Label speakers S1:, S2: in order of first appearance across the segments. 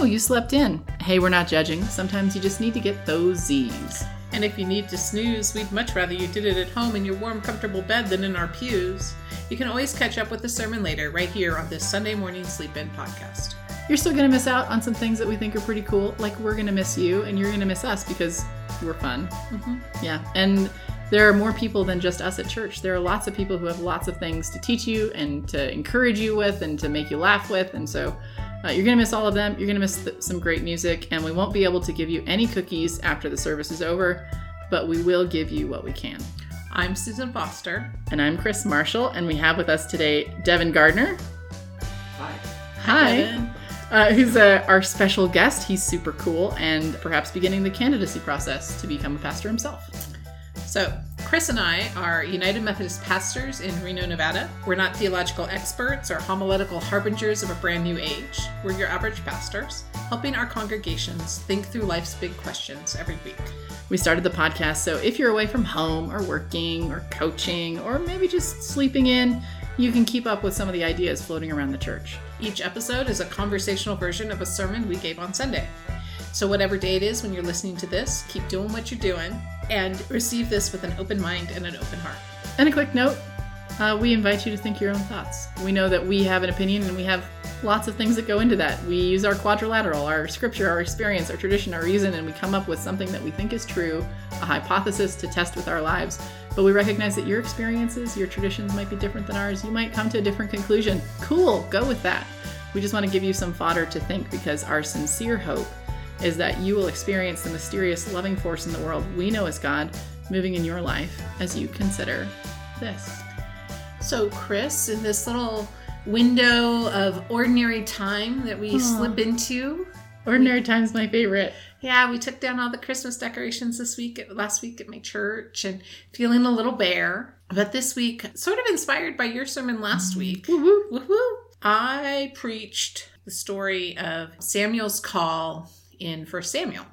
S1: So, you slept in. Hey, we're not judging. Sometimes you just need to get those Z's.
S2: And if you need to snooze, we'd much rather you did it at home in your warm, comfortable bed than in our pews. You can always catch up with the sermon later, right here on this Sunday morning Sleep In podcast.
S1: You're still going to miss out on some things that we think are pretty cool. Like, we're going to miss you, and you're going to miss us because we're fun.
S2: Mm-hmm.
S1: Yeah. And there are more people than just us at church. There are lots of people who have lots of things to teach you and to encourage you with and to make you laugh with. And so uh, you're going to miss all of them. You're going to miss th- some great music. And we won't be able to give you any cookies after the service is over, but we will give you what we can.
S2: I'm Susan Foster.
S1: And I'm Chris Marshall. And we have with us today Devin Gardner.
S3: Hi.
S1: Hi.
S2: Devin.
S1: Uh, who's uh, our special guest. He's super cool and perhaps beginning the candidacy process to become a pastor himself.
S2: So, Chris and I are United Methodist pastors in Reno, Nevada. We're not theological experts or homiletical harbingers of a brand new age. We're your average pastors, helping our congregations think through life's big questions every week.
S1: We started the podcast so if you're away from home or working or coaching or maybe just sleeping in, you can keep up with some of the ideas floating around the church.
S2: Each episode is a conversational version of a sermon we gave on Sunday. So, whatever day it is when you're listening to this, keep doing what you're doing and receive this with an open mind and an open heart.
S1: And a quick note uh, we invite you to think your own thoughts. We know that we have an opinion and we have lots of things that go into that. We use our quadrilateral, our scripture, our experience, our tradition, our reason, and we come up with something that we think is true, a hypothesis to test with our lives. But we recognize that your experiences, your traditions might be different than ours. You might come to a different conclusion. Cool, go with that. We just want to give you some fodder to think because our sincere hope is that you will experience the mysterious loving force in the world we know as God moving in your life as you consider this.
S2: So, Chris, in this little window of ordinary time that we
S1: Aw.
S2: slip into,
S1: Ordinary time's my favorite.
S2: yeah, we took down all the Christmas decorations this week, at, last week at my church, and feeling a little bare. But this week, sort of inspired by your sermon last week,
S1: Woo-woo.
S2: woohoo, I preached the story of Samuel's call in First Samuel.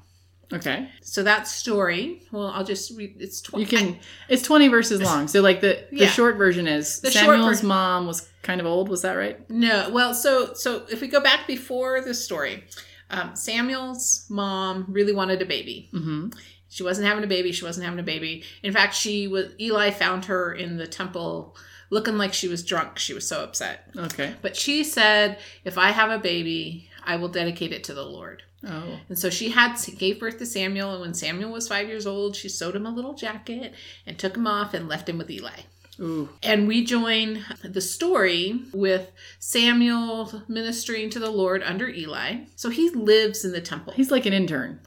S1: Okay.
S2: So that story, well, I'll just read. It's tw-
S1: You can. It's twenty verses long. So like the the
S2: Yeah.
S1: short version is
S2: The
S1: Samuel's
S2: ver-
S1: mom was kind of old. Was that right?
S2: No, well, so so if we go back before the story, um, Samuel's mom really wanted a baby.
S1: Mm-hmm.
S2: She wasn't having a baby. She wasn't having a baby. In fact, she was. Eli found her in the temple, looking like she was drunk. She was so upset.
S1: Okay.
S2: But she said, "If I have a baby, I will dedicate it to the Lord."
S1: Oh.
S2: And so she had gave birth to Samuel, and when Samuel was five years old, she sewed him a little jacket and took him off and left him with Eli.
S1: Ooh.
S2: And we join the story with Samuel ministering to the Lord under Eli. So he lives in the temple.
S1: He's like an intern.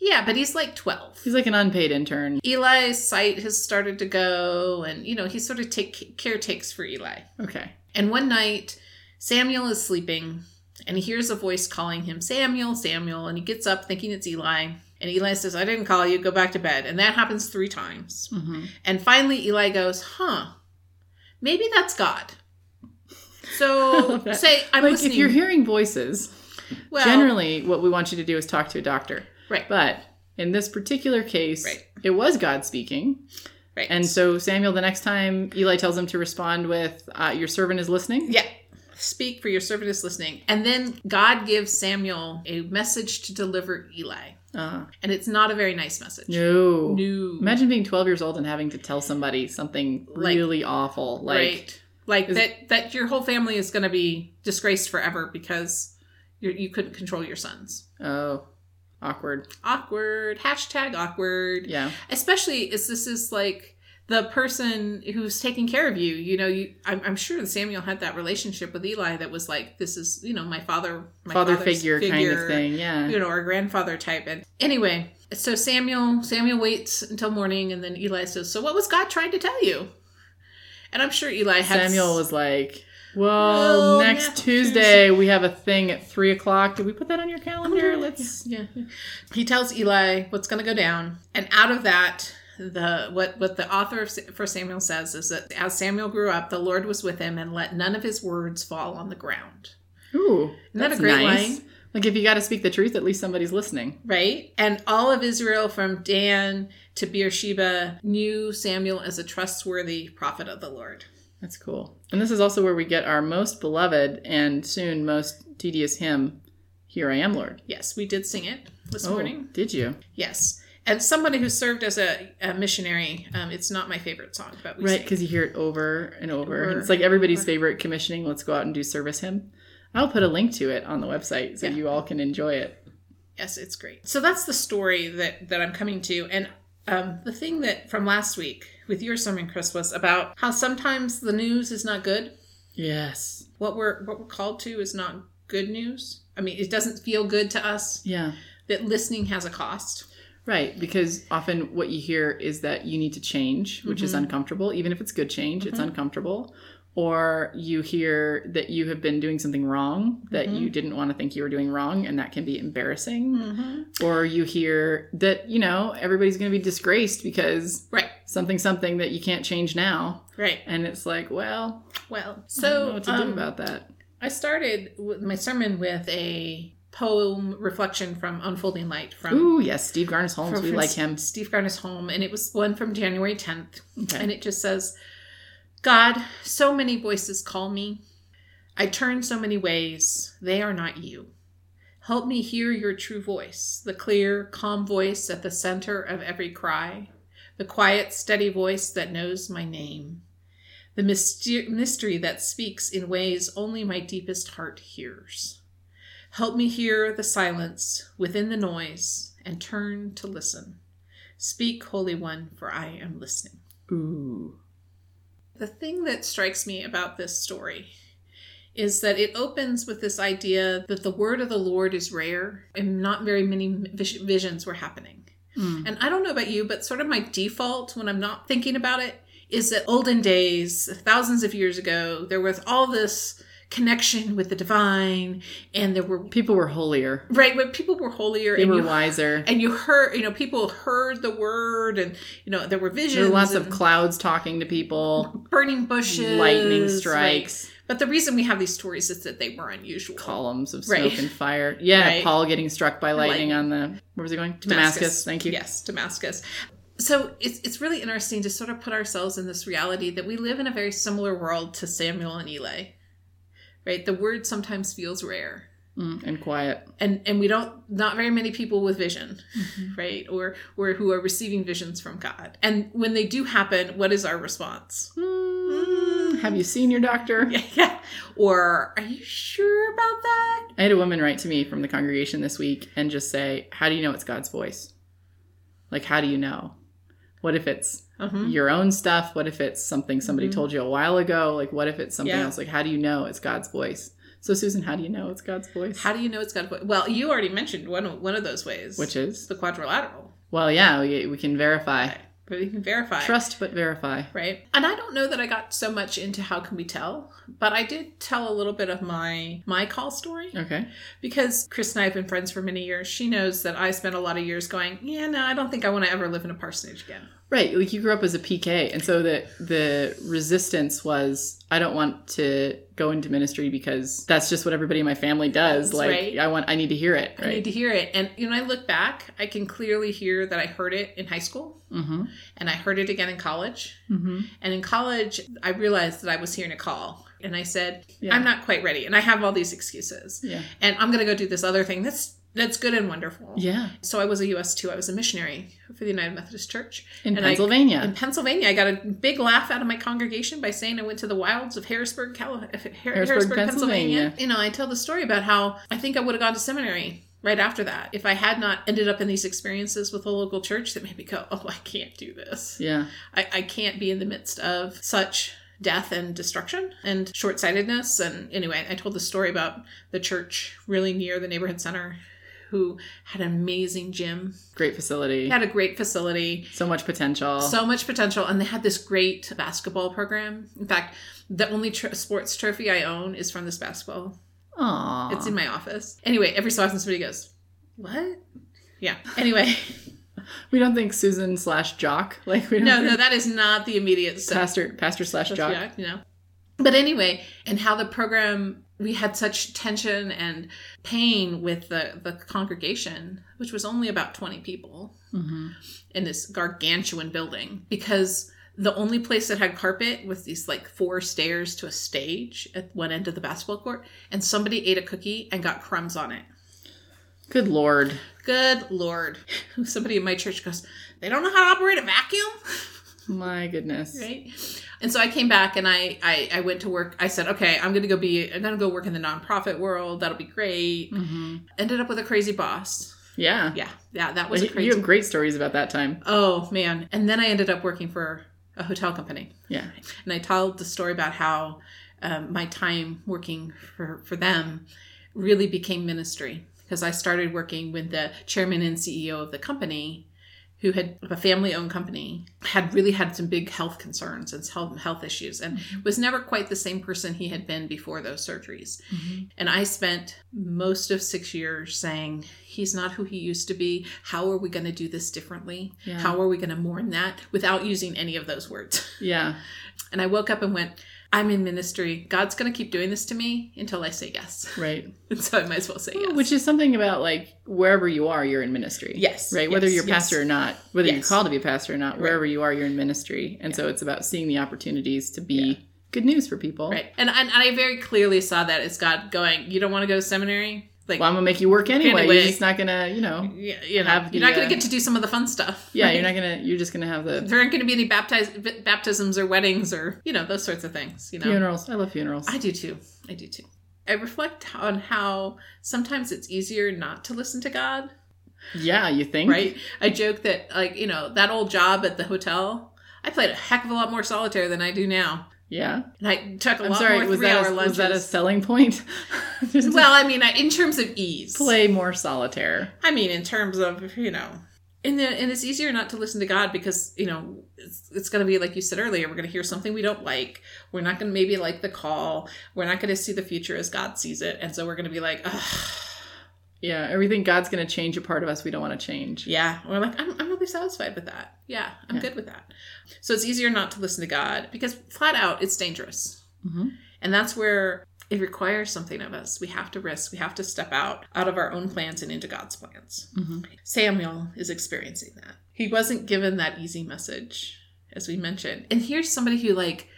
S2: yeah, but he's like 12.
S1: He's like an unpaid intern.
S2: Eli's sight has started to go, and, you know, he sort of take caretakes for Eli.
S1: Okay.
S2: And one night, Samuel is sleeping, and he hears a voice calling him, Samuel, Samuel, and he gets up thinking it's Eli. And Eli says, I didn't call you, go back to bed. And that happens three times.
S1: Mm-hmm.
S2: And finally, Eli goes, huh, maybe that's God. So say, I'm
S1: like
S2: listening.
S1: if you're hearing voices,
S2: well,
S1: generally what we want you to do is talk to a doctor.
S2: right,
S1: But in this particular case,
S2: Right.
S1: it was God speaking.
S2: right.
S1: And so Samuel, the next time Eli tells him to respond with, uh, "Your servant is listening."
S2: yeah, speak for your servant is listening. And then God gives Samuel a message to deliver Eli.
S1: Uh,
S2: And it's not a very nice message.
S1: no.
S2: No.
S1: Imagine being 12 years old and having to tell somebody something
S2: Like-
S1: really awful. Like,
S2: right. Like
S1: is-
S2: that, that your whole family is going to be disgraced forever because you're, you couldn't control your sons.
S1: oh, awkward.
S2: Awkward. Hashtag awkward.
S1: Yeah.
S2: especially as this is like the person who's taking care of you you know you i'm, I'm sure samuel had that relationship with eli that was like this is you know my father my
S1: Father
S2: father's
S1: figure, kind of thing. Yeah.
S2: you know or grandfather type and anyway so samuel samuel waits until morning and then eli says so what was god trying to tell you and i'm sure eli had
S1: Samuel was like, well,
S2: Well,
S1: next
S2: next
S1: Tuesday we have a thing at three o'clock. Did we put that on your calendar? Let's.
S2: yeah he tells eli what's going to go down and out of that the what what the author of for samuel says is that as samuel grew up the lord was with him and let none of his words fall on the ground
S1: Ooh,
S2: Isn't that a
S1: that's
S2: great
S1: nice.
S2: line?
S1: Like if you got to speak the truth, at least somebody's listening.
S2: right and all of israel from dan to beersheba knew samuel as a trustworthy prophet of the lord
S1: That's cool. And this is also where we get our most beloved and soon most tedious hymn, Here I am, Lord.
S2: Yes, we did sing it this
S1: Oh,
S2: morning.
S1: did you?
S2: Yes. And somebody who served as a, a missionary, um, it's not my favorite song, but we
S1: Right, because you hear it over and over.
S2: Over
S1: it's like everybody's
S2: over.
S1: favorite commissioning. Let's go out and do service hymn. I'll put a link to it on the website so
S2: Yeah.
S1: you all can enjoy it.
S2: Yes, it's great. So that's the story that that I'm coming to, and um, the thing that from last week with your sermon, Chris, was about how sometimes the news is not good.
S1: Yes.
S2: What we're what we're called to is not good news. I mean, it doesn't feel good to us.
S1: Yeah.
S2: That listening has a cost.
S1: Right, because often what you hear is that you need to change, which is
S2: Mhm.
S1: uncomfortable. Even if it's good change, it's
S2: Mhm.
S1: uncomfortable. Or you hear that you have been doing something wrong that
S2: Mhm.
S1: you didn't want to think you were doing wrong, and that can be embarrassing.
S2: Mm-hmm.
S1: Or you hear that, you know, everybody's going to be disgraced because
S2: Right,
S1: something, something that you can't change now.
S2: right.
S1: And it's like, well,
S2: Well,
S1: so, I don't know what to
S2: um,
S1: do about that.
S2: I started my sermon with a poem reflection from Unfolding Light from
S1: Ooh, yes, Steve Garnaas-Holmes.
S2: from-
S1: We
S2: from
S1: like him.
S2: Steve Garnaas-Holmes, and it was one from January 10th.
S1: Okay.
S2: And it just says, God, so many voices call me. I turn so many ways. They are not you. Help me hear your true voice, the clear, calm voice at the center of every cry, the quiet, steady voice that knows my name, the myster- mystery that speaks in ways only my deepest heart hears. Help me hear the silence within the noise and turn to listen. Speak, Holy One, for I am listening.
S1: Ooh.
S2: The thing that strikes me about this story is that it opens with this idea that the word of the Lord is rare and not very many visions were happening.
S1: Mm.
S2: And I don't know about you, but sort of my default when I'm not thinking about it is that olden days, thousands of years ago, there was all this connection with the divine and there were
S1: People were holier.
S2: right when people were holier
S1: They
S2: and
S1: were
S2: you
S1: wiser.
S2: and you heard you know people heard the word and you know there were visions
S1: There were lots of clouds talking to people,
S2: burning bushes
S1: lightning
S2: right.
S1: strikes,
S2: But the reason we have these stories is that they were unusual.
S1: columns of smoke
S2: Right.
S1: and fire. Yeah,
S2: Right.
S1: Paul getting struck by lightning
S2: Lightning.
S1: on the where was he going? Damascus. Thank you.
S2: Yes, Damascus. So it's it's really interesting to sort of put ourselves in this reality that we live in a very similar world to Samuel and Eli. Right? The word sometimes feels rare.
S1: Mm, and quiet.
S2: And and we don't not very many people with vision,
S1: Mm-hmm.
S2: right? Or or who are receiving visions from God. And when they do happen, what is our response?
S1: Mm, have you seen your doctor?
S2: Yeah, yeah. Or are you sure about that?
S1: I had a woman write to me from the congregation this week and just say, "How do you know it's God's voice? Like, how do you know? What if it's
S2: Mhm.
S1: your own stuff? What if it's something somebody
S2: Mhm.
S1: told you a while ago? Like, what if it's something
S2: Yeah.
S1: else? Like, how do you know it's God's voice? So, Susan, how do you know it's God's voice?
S2: How do you know it's God's voice? Well, you already mentioned one of, one of those ways,
S1: Which is?
S2: the quadrilateral.
S1: Well, yeah, we, we can verify.
S2: But we can verify.
S1: Trust but verify.
S2: right? And I don't know that I got so much into how can we tell, but I did tell a little bit of my my call story
S1: Okay.
S2: because Chris and I have been friends for many years. She knows that I spent a lot of years going, yeah, no, I don't think I want to ever live in a parsonage again.
S1: Right. Like you grew up as a PK, and so the the resistance was I don't want to go into ministry because that's just what everybody in my family does.
S2: That's
S1: like
S2: right.
S1: I want I need to hear it.
S2: I need to hear it. And you know, I look back, I can clearly hear that I heard it in high school
S1: Mm-hmm.
S2: and I heard it again in college.
S1: Mm-hmm.
S2: And in college, I realized that I was hearing a call. And I said,
S1: Yeah.
S2: I'm not quite ready. And I have all these excuses.
S1: Yeah.
S2: And I'm going to go do this other thing that's that's good and wonderful.
S1: Yeah.
S2: So I was a US-2. I was a missionary for the United Methodist Church.
S1: In
S2: And I-
S1: Pennsylvania.
S2: In Pennsylvania, I got a big laugh out of my congregation by saying I went to the wilds of Harrisburg, Cali- Har- Harrisburg,
S1: Pennsylvania.
S2: You know, I tell the story about how I think I would have gone to seminary right after that if I had not ended up in these experiences with a local church that made me go, oh, I can't do this.
S1: yeah.
S2: I, I can't be in the midst of such death and destruction and short sightedness. And anyway, I told the story about the church really near the neighborhood center who had an amazing gym,
S1: Great facility.
S2: had a great facility,
S1: so much potential.
S2: so much potential, and they had this great basketball program. In fact, the only tr- sports trophy I own is from this basketball.
S1: Aww.
S2: It's in my office. Anyway, every so often somebody goes, What? Yeah. Anyway,
S1: we don't think Susan slash jock. Like we don't
S2: no,
S1: think
S2: no, that is not the immediate
S1: pastor pastor slash jock.
S2: Yeah, you know. But anyway, and how the program we had such tension and pain with the the congregation, which was only about twenty people
S1: Mm-hmm.
S2: in this gargantuan building, because the only place that had carpet was these like four stairs to a stage at one end of the basketball court, and somebody ate a cookie and got crumbs on it.
S1: Good lord.
S2: Good lord. Somebody in my church goes, they don't know how to operate a vacuum?
S1: My goodness.
S2: right? And so I came back and I, I I went to work. I said, okay, I'm gonna go be I'm gonna go work in the nonprofit world. That'll be great.
S1: hmm
S2: Ended up with a crazy boss.
S1: Yeah.
S2: Yeah, yeah, that was crazy.
S1: You have great stories about that time.
S2: oh man! And then I ended up working for a hotel company,
S1: Yeah.
S2: and I told the story about how um, my time working for for them really became ministry because I started working with the chairman and CEO of the company, who had a family owned company, had really had some big health concerns and health health issues, and mm-hmm. was never quite the same person he had been before those surgeries. Mm-hmm. And I spent most of six years saying, he's not who he used to be. How are we going to do this differently?
S1: Yeah.
S2: How are we going to mourn that without using any of those words?
S1: Yeah.
S2: And I woke up and went, I'm in ministry. God's going to keep doing this to me until I say yes.
S1: Right.
S2: And so I might as well say yes.
S1: Which is something about like wherever you are, you're in ministry.
S2: Yes,
S1: Right. Whether
S2: yes,
S1: you're a
S2: yes.
S1: pastor or not, whether you're called to be a pastor or not,
S2: Right.
S1: wherever you are, you're in ministry. And so it's about seeing the opportunities to be
S2: Yeah.
S1: good news for people.
S2: Right. And, and I very clearly saw that as God going, you don't want to go to seminary? Like,
S1: Well, I'm gonna make you work anyway.
S2: Anyway.
S1: You're just not gonna, you know.
S2: you know,
S1: have
S2: you're not
S1: the,
S2: going
S1: uh,
S2: to get to do some of the fun stuff.
S1: Yeah,
S2: right?
S1: you're not gonna. You're just gonna have the
S2: There aren't going to be any baptize, baptisms or weddings or, you know, those sorts of things, you know?
S1: funerals. I love funerals.
S2: I do too. I do too. I reflect on how sometimes it's easier not to listen to God,
S1: yeah, you think?
S2: right? I joke that, like, you know, that old job at the hotel, I played a heck of a lot more solitaire than I do now.
S1: Yeah.
S2: And I took a
S1: I'm
S2: lot
S1: sorry.
S2: more
S1: Was
S2: three
S1: that
S2: hour
S1: a,
S2: lunches.
S1: was that a selling point?
S2: Well, I mean, I- in terms of ease.
S1: play more solitaire.
S2: I mean, in terms of, you know, and, the, and it's easier not to listen to God because, you know, it's, it's going to be like you said earlier, we're going to hear something we don't like. We're not going to maybe like the call. We're not going to see the future as God sees it. And so we're going to be like, Ugh.
S1: Yeah, everything God's gonna change a part of us we don't want to change.
S2: yeah. We're like, I'm, I'm really satisfied with that. Yeah, I'm
S1: Yeah.
S2: good with that. So it's easier not to listen to God because flat out, it's dangerous.
S1: hmm
S2: And that's where it requires something of us. We have to risk. We have to step out out of our own plans and into God's plans.
S1: hmm
S2: Samuel is experiencing that. He wasn't given that easy message, as we mentioned. And here's somebody who, like,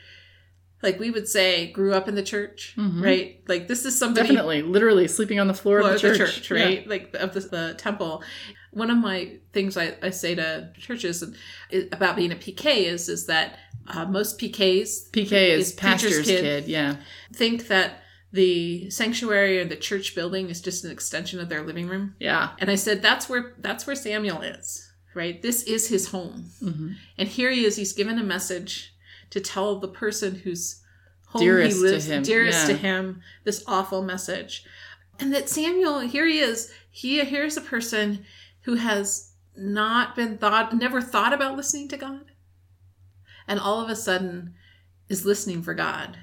S2: like we would say, grew up in the church,
S1: Mhm.
S2: right? Like this is somebody
S1: Definitely, literally sleeping on the floor
S2: floor
S1: of the church, Yeah.
S2: right? Like of the, the temple. One of my things I, I say to churches about being a PK is is that uh, most PKs
S1: PK is
S2: Is
S1: pastor's
S2: kid.
S1: kid. Yeah.
S2: think that the sanctuary or the church building is just an extension of their living room.
S1: Yeah.
S2: And I said that's where that's where Samuel is, right? This is his home.
S1: hmm
S2: And here he is, he's given a message to tell the person whose home
S1: Dearest
S2: he
S1: to
S2: lives,
S1: him,
S2: dearest to him, this awful message. And that Samuel, here he is, he here's a person who has not been thought, never thought about listening to God. And all of a sudden is listening for God.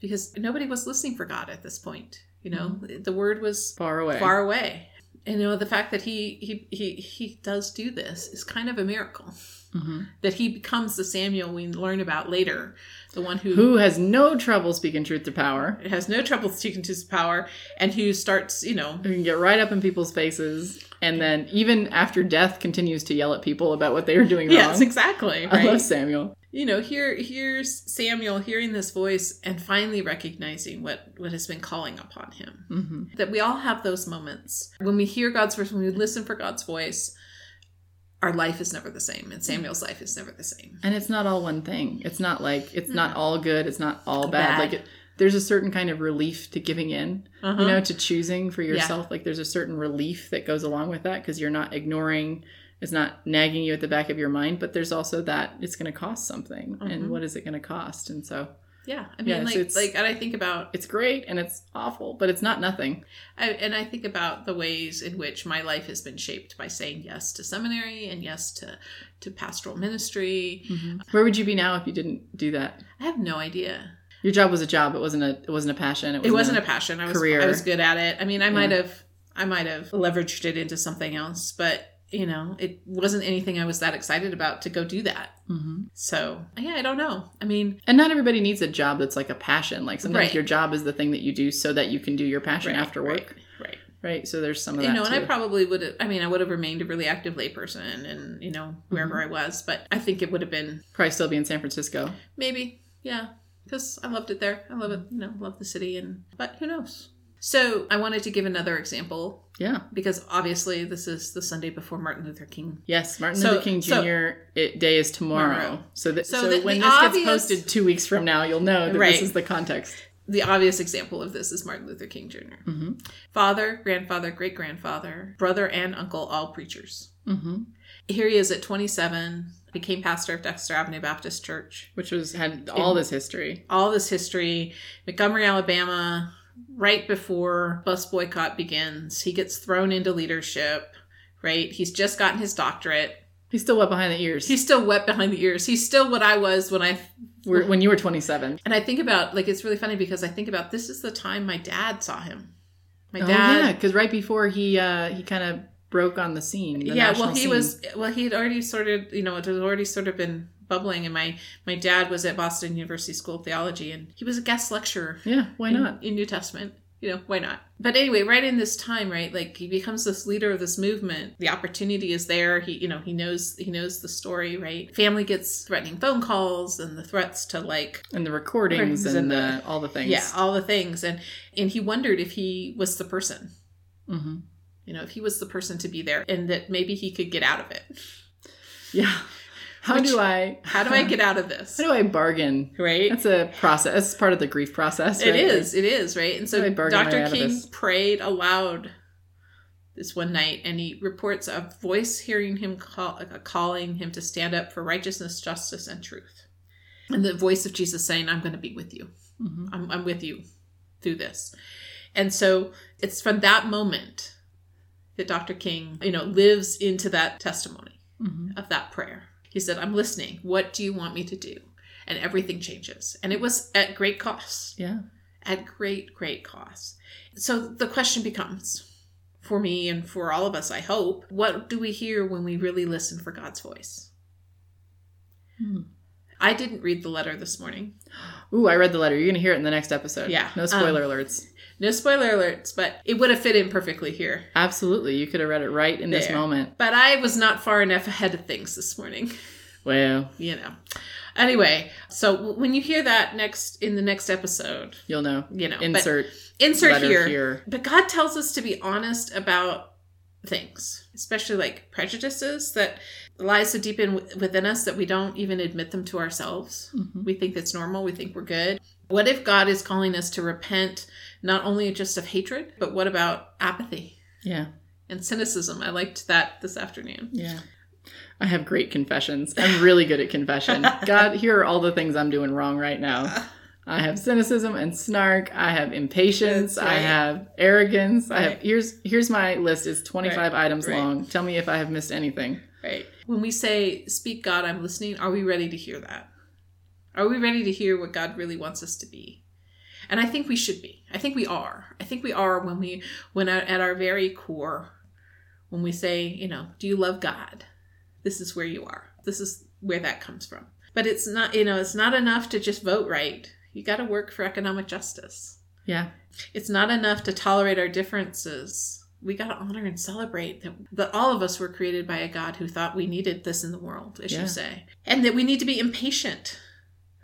S2: Because nobody was listening for God at this point. You know, mm-hmm. the word was
S1: Far away.
S2: far away. And you know, the fact that he he he he does do this is kind of a miracle
S1: hmm
S2: that he becomes the Samuel we learn about later, the one who,
S1: Who has no trouble speaking truth to power?
S2: It has no trouble speaking truth to power and who starts, you know,
S1: Who can get right up in people's faces, and then even after death, continues to yell at people about what they are doing wrong.
S2: yes, exactly,
S1: I love Samuel.
S2: you know, here here's Samuel hearing this voice and finally recognizing what what has been calling upon him.
S1: hmm
S2: That we all have those moments when we hear God's voice, when we listen for God's voice. Our life is never the same, and Samuel's life is never the same.
S1: And it's not all one thing. It's not like it's not all good. It's not all bad.
S2: Bad.
S1: Like it, there's a certain kind of relief to giving in.
S2: Uh-huh.
S1: You know, to choosing for yourself. Like there's a certain relief that goes along with that because you're not ignoring. It's not nagging you at the back of your mind, but there's also that it's going to cost something,
S2: Mhm.
S1: and what is it going to cost? And so
S2: Yeah, I mean,
S1: Yeah, so
S2: like,
S1: it's-
S2: like, and I think about,
S1: it's great and it's awful, but it's not nothing.
S2: I, and I think about the ways in which my life has been shaped by saying yes to seminary and yes to to pastoral ministry. Mm-hmm.
S1: Where would you be now if you didn't do that?
S2: I have no idea.
S1: Your job was a job. It wasn't a. It wasn't a passion.
S2: It wasn't a passion. I was
S1: career.
S2: I was good at it. I mean, I
S1: Yeah.
S2: might have I might have leveraged it into something else, but you know, it wasn't anything I was that excited about to go do that.
S1: hmm
S2: So yeah, I don't know. I mean,
S1: And not everybody needs a job that's like a passion. Like sometimes
S2: Right.
S1: your job is the thing that you do so that you can do your passion
S2: right,
S1: after work.
S2: right, right.
S1: Right. So there's some of
S2: you
S1: that
S2: know, and
S1: too.
S2: I probably would have. I mean, I would have remained a really active layperson, and you know, wherever
S1: Mm-hmm.
S2: I was. But I think it would have been
S1: Probably still be in San Francisco.
S2: maybe, yeah, because I loved it there. I love it. You know, love the city, and but who knows? So I wanted to give another example
S1: Yeah.
S2: because obviously this is the Sunday before Martin Luther King.
S1: Yes, Martin
S2: So-
S1: Luther King Jr.
S2: so-
S1: it, day is tomorrow.
S2: Tomorrow.
S1: So, that,
S2: So
S1: so,
S2: the-
S1: when
S2: the
S1: this
S2: obvious-
S1: gets posted two weeks from now, you'll know that
S2: Right.
S1: this is the context.
S2: The obvious example of this is Martin Luther King Jr.
S1: hmm
S2: Father, grandfather, great grandfather, brother, and uncle, all preachers.
S1: hmm
S2: Here he is at 27, became pastor of Dexter Avenue Baptist Church.
S1: Which was had all this history.
S2: All this history, Montgomery, Alabama, right before bus boycott begins, he gets thrown into leadership. Right, he's just gotten his doctorate.
S1: He's still wet behind the ears.
S2: He's still wet behind the ears. He's still what I was when I
S1: We're- when you were 27.
S2: And I think about like it's really funny because I think about this is the time my dad saw him. My
S1: oh
S2: dad,
S1: yeah, because right before he uh he kind of broke on the scene. the
S2: yeah. Well, he
S1: scene.
S2: was well. He had already sort of you know it had already sort of been bubbling. And my my dad was at Boston University School of Theology, and he was a guest lecturer.
S1: Yeah, why
S2: in,
S1: not?
S2: in New Testament? You know why not? But anyway, right in this time, right, like he becomes this leader of this movement. The opportunity is there. He you know he knows he knows the story. Right, family gets threatening phone calls and the threats to like
S1: And the recordings and
S2: and
S1: the, all the things.
S2: yeah all the things and and he wondered if he was the person
S1: hmm
S2: you know if he was the person to be there and that maybe he could get out of it
S1: Yeah. How
S2: Which-
S1: do I?
S2: how do i get out of this
S1: How do I bargain?
S2: right
S1: That's a process. That's part of the grief process.
S2: it
S1: right?
S2: is it is right and so
S1: do I bargain my way
S2: dr king prayed aloud this one night and he reports a voice hearing him call, calling him to stand up for righteousness justice and truth and the voice of jesus saying i'm going to be with you
S1: Mhm.
S2: I'm, I'm with you through this. And so it's from that moment that Dr. King, you know, lives into that testimony
S1: Mhm.
S2: of that prayer. He said, I'm listening. What do you want me to do? And everything changes. And it was at great cost,
S1: Yeah.
S2: at great, great cost. So the question becomes for me and for all of us, I hope, what do we hear when we really listen for God's voice?
S1: Hmm.
S2: I didn't read the letter this morning.
S1: Ooh, I read the letter. You're gonna hear it in the next episode.
S2: Yeah.
S1: No spoiler
S2: Um,
S1: alerts.
S2: No spoiler alerts, but it would have fit in perfectly here.
S1: Absolutely. You could have read it right in this moment.
S2: But I was not far enough ahead of things this morning,
S1: Well,
S2: you know. Anyway, so when you hear that next in the next episode,
S1: you'll know.
S2: you know,
S1: Insert
S2: insert here.
S1: here.
S2: But God tells us to be honest about things, especially like prejudices that lie so deep in within us that we don't even admit them to ourselves.
S1: Mhm.
S2: We think that's normal. We think we're good. What if God is calling us to repent not only just of hatred, but what about apathy
S1: Yeah.
S2: and cynicism? I liked that this afternoon.
S1: Yeah. I have great confessions. I'm really good at confession. God, here are all the things I'm doing wrong right now. I have cynicism and snark. I have impatience.
S2: That's
S1: I have arrogance. I have here's here's my list. It's 25
S2: Right.
S1: items
S2: Right.
S1: long. Tell me if I have missed anything.
S2: Right. When we say, Speak God, I'm listening, are we ready to hear that? Are we ready to hear what God really wants us to be? And I think we should be. I think we are. I think we are when we, when at at our very core, when we say, you know, do you love God? This is where you are. This is where that comes from. But it's not, you know, it's not enough to just vote right. You got to work for economic justice.
S1: Yeah.
S2: It's not enough to tolerate our differences. We got to honor and celebrate that, that all of us were created by a God who thought we needed this in the world, as
S1: Yeah.
S2: you say. And that we need to be impatient,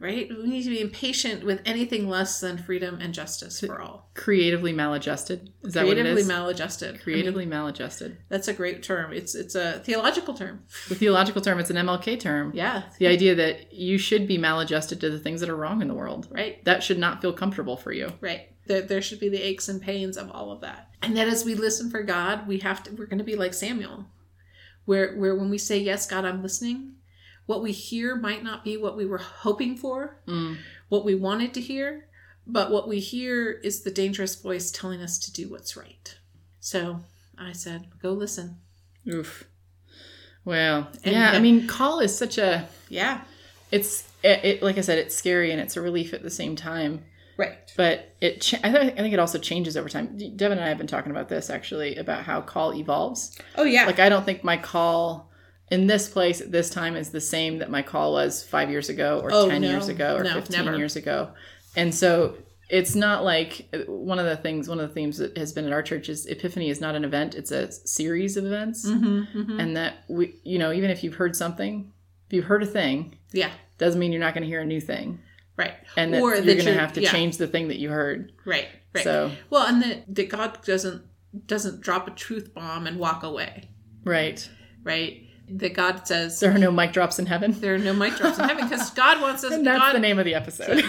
S2: right? We need to be impatient with anything less than freedom and justice for all.
S1: Creatively maladjusted. Is that what it
S2: Creatively maladjusted. I mean,
S1: Creatively maladjusted.
S2: that's a great term. It's it's a theological term.
S1: The theological term, it's an MLK term.
S2: Yeah.
S1: The idea that you should be maladjusted to the things that are wrong in the world.
S2: Right.
S1: That should not feel comfortable for you.
S2: Right. There, there should be the aches and pains of all of that. And that as we listen for God, we have to we're going to be like Samuel. Where where when we say yes, God, I'm listening, what we hear might not be what we were hoping for,
S1: Mm.
S2: what we wanted to hear, but what we hear is the dangerous voice telling us to do what's right. So, I said, go listen.
S1: Oof. Well,
S2: And
S1: yeah. I mean, call is such a.
S2: Yeah.
S1: It's it, it. Like I said, it's scary and it's a relief at the same time.
S2: Right.
S1: But it. Cha- I, th- I think it also changes over time. Devin and I have been talking about this actually about how call evolves.
S2: Oh yeah.
S1: Like I don't think my call in this place at this time is the same that my call was five years ago or ten
S2: no.
S1: years ago or
S2: No,
S1: fifteen
S2: never.
S1: years ago, and so it's not like one of the things. One of the themes that has been at our church is Epiphany is not an event; it's a series of events,
S2: mm-hmm, mm-hmm.
S1: and that we, you know, even if you've heard something, if you've heard a thing,
S2: yeah.
S1: doesn't mean you're not going to hear a new thing.
S2: Right.
S1: and that
S2: Or
S1: you're going to have to
S2: yeah.
S1: change the thing that you heard.
S2: Right. Right.
S1: So,
S2: well, and that, that God doesn't doesn't drop a truth bomb and walk away.
S1: right.
S2: Right. That God says
S1: There are no mic drops in heaven.
S2: there are no mic drops in heaven because God wants us.
S1: And that's
S2: God,
S1: the name of the episode.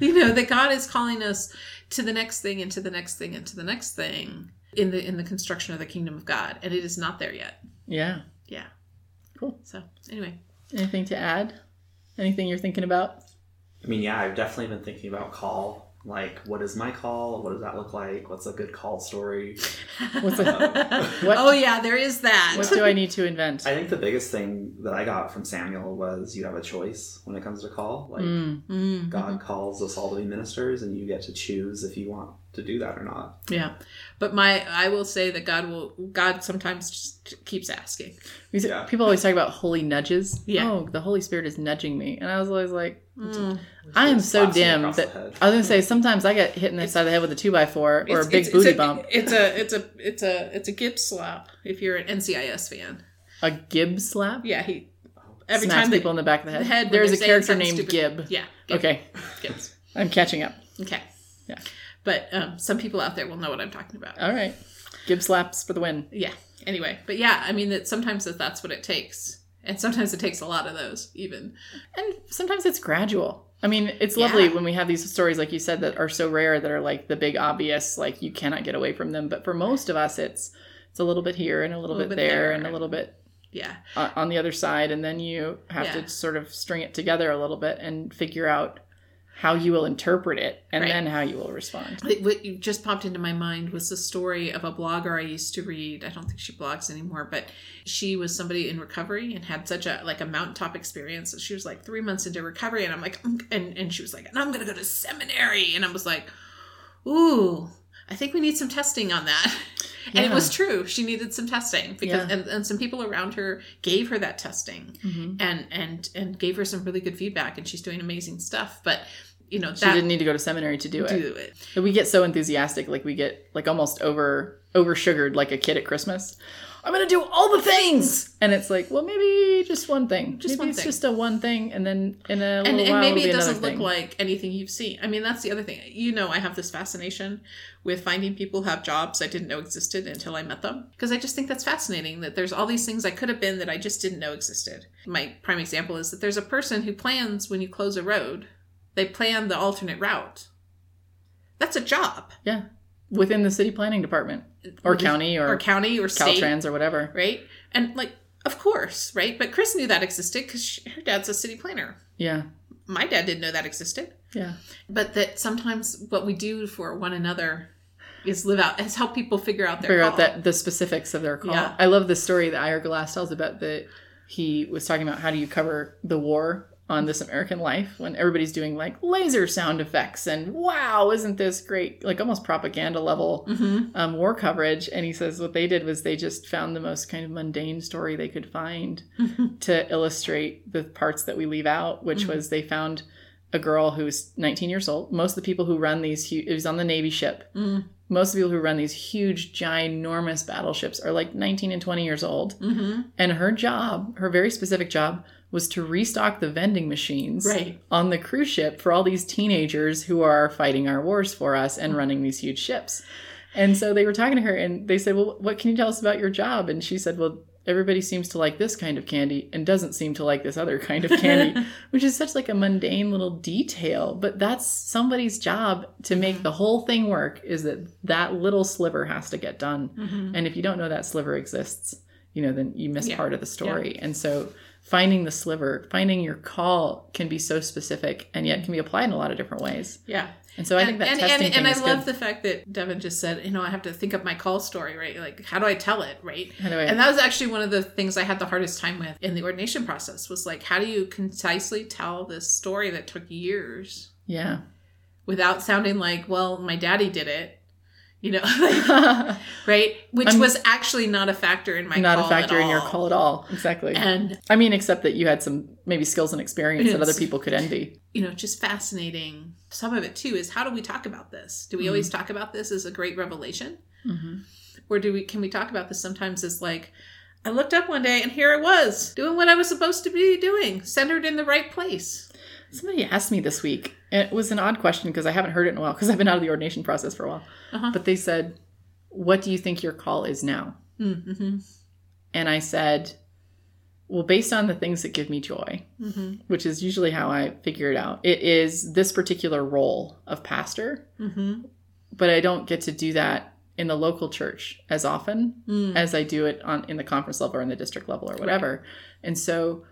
S2: you know that God is calling us to the next thing and to the next thing and to the next thing in the in the construction of the kingdom of God, and it is not there yet.
S1: yeah.
S2: Yeah.
S1: Cool.
S2: So anyway,
S1: Anything to add? Anything you're thinking about?
S3: I mean, yeah, I've definitely been thinking about call. Like, what is my call? What does that look like? What's a good call story?
S1: What's a,
S3: Uh,
S1: what?
S2: oh yeah, there is that.
S1: What do I need to invent?
S3: I think the biggest thing that I got from Samuel was you have a choice when it comes to call. Like,
S1: Mm,
S2: Mm,
S3: God calls us all to be ministers, and you get to choose if you want to do that or not.
S2: Yeah, but my I will say that God will God sometimes just keeps asking.
S3: Yeah.
S1: People always talk about holy nudges.
S2: Yeah.
S1: Oh, the Holy Spirit is nudging me, and I was always like,
S2: Mm.
S1: I am so dim that. I was gonna say sometimes I get hit in the side of the head with a two by four or a big
S2: it's-
S1: booty
S2: it's a,
S1: bump.
S2: It's a it's a it's a it's a Gibbs slap if you're an NCIS fan.
S1: A Gibbs slap.
S2: Yeah, he every
S1: Smacks
S2: time they-
S1: people in the back of the head.
S2: the head
S1: There's a character named
S2: stupid.
S1: Gib.
S2: Yeah. Gibb-
S1: Okay,
S2: Gibbs.
S1: I'm catching up.
S2: Okay.
S1: Yeah.
S2: But um, some people out there will know what I'm talking about.
S1: All right, Gibbs slaps for the win.
S2: Yeah. Anyway, but yeah, I mean that sometimes that that's what it takes, and sometimes it takes a lot of those even.
S1: And sometimes it's gradual. I mean, it's lovely
S2: Yeah.
S1: when we have these stories, like you said, that are so rare that are like the big obvious, like you cannot get away from them. But for most of us, it's it's a little bit here and a little,
S2: A little
S1: bit,
S2: bit
S1: there,
S2: there.
S1: and a little bit
S2: Yeah.
S1: on on the other side, and then you have
S2: Yeah.
S1: to sort of string it together a little bit and figure out how you will interpret it, and
S2: Right.
S1: then how you will respond.
S2: What you just popped into my mind was the story of a blogger I used to read. I don't think she blogs anymore, but she was somebody in recovery and had such a like a mountaintop experience. So she was like three months into recovery, and I'm like, "Mm," and and she was like, and I'm gonna go to seminary, and I was like, ooh, I think we need some testing on that. And it was true. She needed some testing because
S1: Yeah.
S2: and, and some people around her gave her that testing
S1: Mhm.
S2: and and and gave her some really good feedback and she's doing amazing stuff. But you know,
S1: She didn't need to go to seminary to do it.
S2: do it.
S1: But we get so enthusiastic, like we get like almost over over sugared, like a kid at Christmas. I'm gonna do all the things, and it's like, well, maybe just one thing.
S2: Just
S1: maybe
S2: one
S1: it's
S2: thing.
S1: just a one thing, and then in a little
S2: and, and maybe it doesn't look like anything you've seen. I mean, that's the other thing. You know, I have this fascination with finding people who have jobs I didn't know existed until I met them because I just think that's fascinating that there's all these things I could have been that I just didn't know existed. My prime example is that there's a person who plans when you close a road, they plan the alternate route. That's a job.
S1: yeah, within the city planning department or county or,
S2: or county or state,
S1: Caltrans or whatever.
S2: right? And like, of course, right? But Chris knew that existed because her dad's a city planner.
S1: Yeah,
S2: My dad didn't know that existed.
S1: yeah,
S2: but that sometimes what we do for one another is live out is help people figure out their
S1: figure
S2: call.
S1: out that the specifics of their call.
S2: Yeah.
S1: I love the story that Ira Glass tells about that he was talking about how do you cover the war on This American Life when everybody's doing like laser sound effects and wow, isn't this great? Like almost propaganda level
S2: Mhm.
S1: um, war coverage. And he says what they did was they just found the most kind of mundane story they could find to illustrate the parts that we leave out, which
S2: Mhm.
S1: was they found a girl who's 19 years old. Most of the people who run these, hu- it was on the Navy ship.
S2: Mm.
S1: Most of the people who run these huge, ginormous battleships are like 19 and 20 years old.
S2: Mhm.
S1: And her job, her very specific job, was to restock the vending machines
S2: Right.
S1: on the cruise ship for all these teenagers who are fighting our wars for us and running these huge ships. And so they were talking to her and they said, Well, what can you tell us about your job? And she said, Well, everybody seems to like this kind of candy and doesn't seem to like this other kind of candy, which is such like a mundane little detail. But that's somebody's job to make the whole thing work is that that little sliver has to get done.
S2: Mhm.
S1: And if you don't know that sliver exists, you know, then you miss
S2: Yeah.
S1: part of the story. And so finding the sliver, finding your call can be so specific and yet can be applied in a lot of different ways.
S2: Yeah.
S1: And so I think that
S2: and,
S1: testing
S2: and,
S1: thing
S2: and I love
S1: good.
S2: the fact that Devin just said, you know, I have to think up my call story, right? Like, how do I tell it, right?
S1: How do I-
S2: And that was actually one of the things I had the hardest time with in the ordination process was like, how do you concisely tell this story that took years
S1: yeah.
S2: without sounding like, well, my daddy did it, you know, right? Which
S1: I'm-
S2: was actually not a factor in my
S1: Not a factor in your call at all. Exactly.
S2: And
S1: I mean, except that you had some maybe skills and experience that other people could envy.
S2: you know, just fascinating. Some of it too is how do we talk about this? Do we always talk about this as a great revelation,
S1: Mm-hmm.
S2: or do we can we talk about this sometimes as like, I looked up one day and here I was doing what I was supposed to be doing, centered in the right place.
S1: Somebody asked me this week, it was an odd question because I haven't heard it in a while because I've been out of the ordination process for a while.
S2: Uh-huh.
S1: But they said, What do you think your call is now?
S2: Mm-hmm.
S1: And I said, Well, based on the things that give me joy,
S2: Mm-hmm.
S1: which is usually how I figure it out, it is this particular role of pastor,
S2: Mm-hmm.
S1: but I don't get to do that in the local church as often
S2: Mm.
S1: as I do it on in the conference level or in the district level or whatever. And so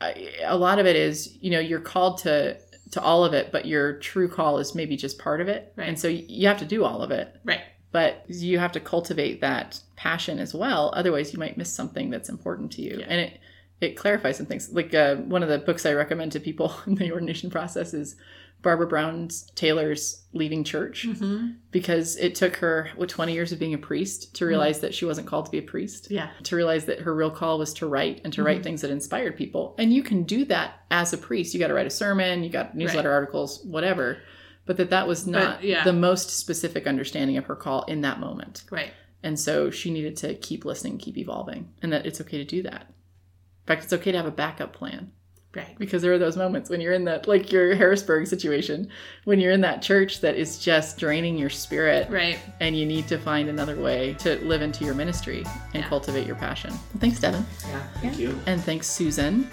S1: I, a lot of it is, you know, you're called to to all of it, but your true call is maybe just part of it.
S2: Right.
S1: And so you have to do all of it,
S2: Right.
S1: but you have to cultivate that passion as well. Otherwise, you might miss something that's important to you.
S2: Yeah.
S1: And it it clarifies some things. Like uh, one of the books I recommend to people in the ordination process is Barbara Brown Taylor's Leaving Church
S2: Mm-hmm.
S1: because it took her what 20 years of being a priest to realize that she wasn't called to be a priest.
S2: Yeah.
S1: to realize that her real call was to write and to write things that inspired people. And you can do that as a priest. You got to write a sermon you got newsletter articles whatever. But that that was not
S2: yeah.
S1: the most specific understanding of her call in that moment.
S2: Right.
S1: and so she needed to keep listening keep evolving and that it's okay to do that. In fact it's okay to have a backup plan
S2: Right.
S1: because there are those moments when you're in that like your harrisburg situation when you're in that church that is just draining your spirit
S2: Right.
S1: and you need to find another way to live into your ministry and
S2: Yeah.
S1: cultivate your passion. Well, thanks devin.
S3: Yeah, thank you.
S1: and thanks susan.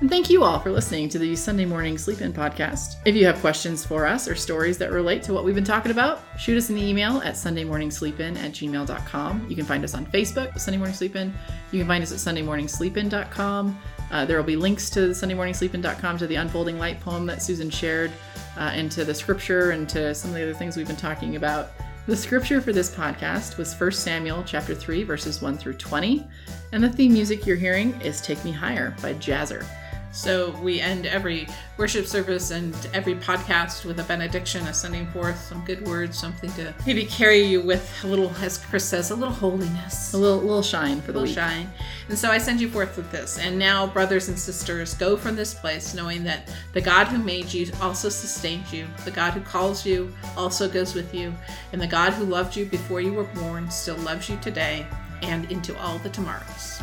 S1: And thank you all for listening to the sunday morning sleep in podcast. If you have questions for us or stories that relate to what we've been talking about shoot us an email at sundaymorningsleepin at gmail.com you can find us on facebook sunday morning sleep in. You can find us at sundaymorningsleepin.com uh, there will be links to sundaymorningsleepin.com to the unfolding light poem that susan shared uh, and to the scripture and to some of the other things we've been talking about the scripture for this podcast was 1 Samuel chapter 3 verses 1 through 20 and the theme music you're hearing is Take Me Higher by Jazzer.
S2: So we end every worship service and every podcast with a benediction, a sending forth some good words, something to maybe carry you with a little, as Chris says, a little holiness.
S1: A little little shine for the
S2: will
S1: week.
S2: shine. And so I send you forth with this. And now, brothers and sisters, go from this place knowing that the God who made you also sustains you. The God who calls you also goes with you. And the God who loved you before you were born still loves you today and into all the tomorrows.